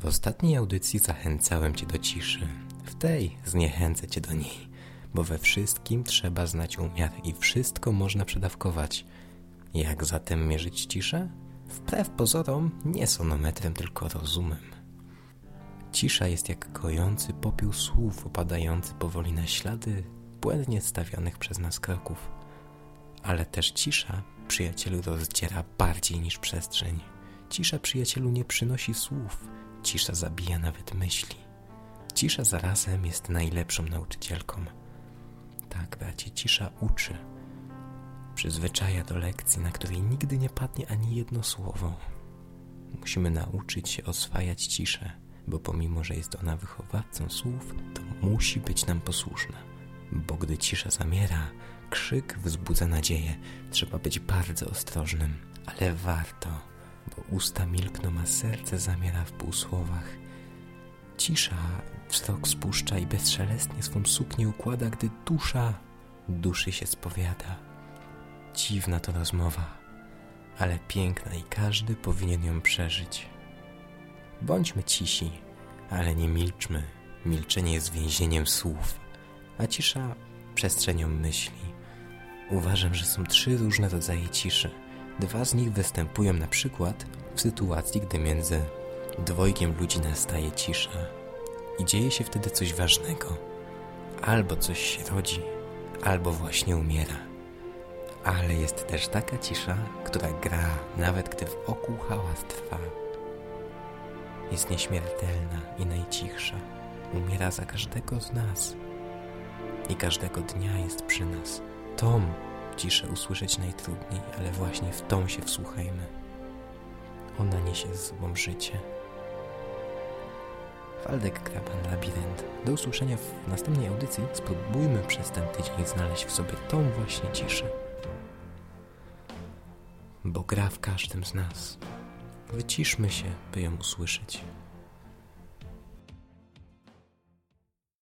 W ostatniej audycji zachęcałem Cię do ciszy. W tej zniechęcę Cię do niej, bo we wszystkim trzeba znać umiar i wszystko można przedawkować. Jak zatem mierzyć ciszę? Wbrew pozorom nie sonometrem, tylko rozumem. Cisza jest jak kojący popiół słów opadający powoli na ślady błędnie stawianych przez nas kroków. Ale też cisza, przyjacielu, rozdziera bardziej niż przestrzeń. Cisza, przyjacielu, nie przynosi słów. Cisza zabija nawet myśli. Cisza zarazem jest najlepszą nauczycielką. Tak, bracie, cisza uczy. Przyzwyczaja do lekcji, na której nigdy nie padnie ani jedno słowo. Musimy nauczyć się oswajać ciszę, bo pomimo, że jest ona wychowawcą słów, to musi być nam posłuszna. Bo gdy cisza zamiera, krzyk wzbudza nadzieję. Trzeba być bardzo ostrożnym, ale warto, bo usta milkną, a serce zamiera w półsłowach. Cisza wzrok spuszcza i bezszelestnie swą suknię układa, gdy dusza duszy się spowiada. Dziwna to rozmowa, ale piękna i każdy powinien ją przeżyć. Bądźmy cisi, ale nie milczmy. Milczenie jest więzieniem słów, a cisza przestrzenią myśli. Uważam, że są trzy różne rodzaje ciszy. Dwa z nich występują na przykład w sytuacji, gdy między dwojgiem ludzi nastaje cisza i dzieje się wtedy coś ważnego. Albo coś się rodzi, albo właśnie umiera. Ale jest też taka cisza, która gra, nawet gdy wokół hałas trwa. Jest nieśmiertelna i najcichsza. Umiera za każdego z nas. I każdego dnia jest przy nas. Tą ciszę usłyszeć najtrudniej, ale właśnie w tą się wsłuchajmy. Ona niesie z sobą życie. Waldek Kraban Labirynt. Do usłyszenia w następnej audycji. Spróbujmy przez ten tydzień znaleźć w sobie tą właśnie ciszę. Bo gra w każdym z nas. Wyciszmy się, by ją usłyszeć.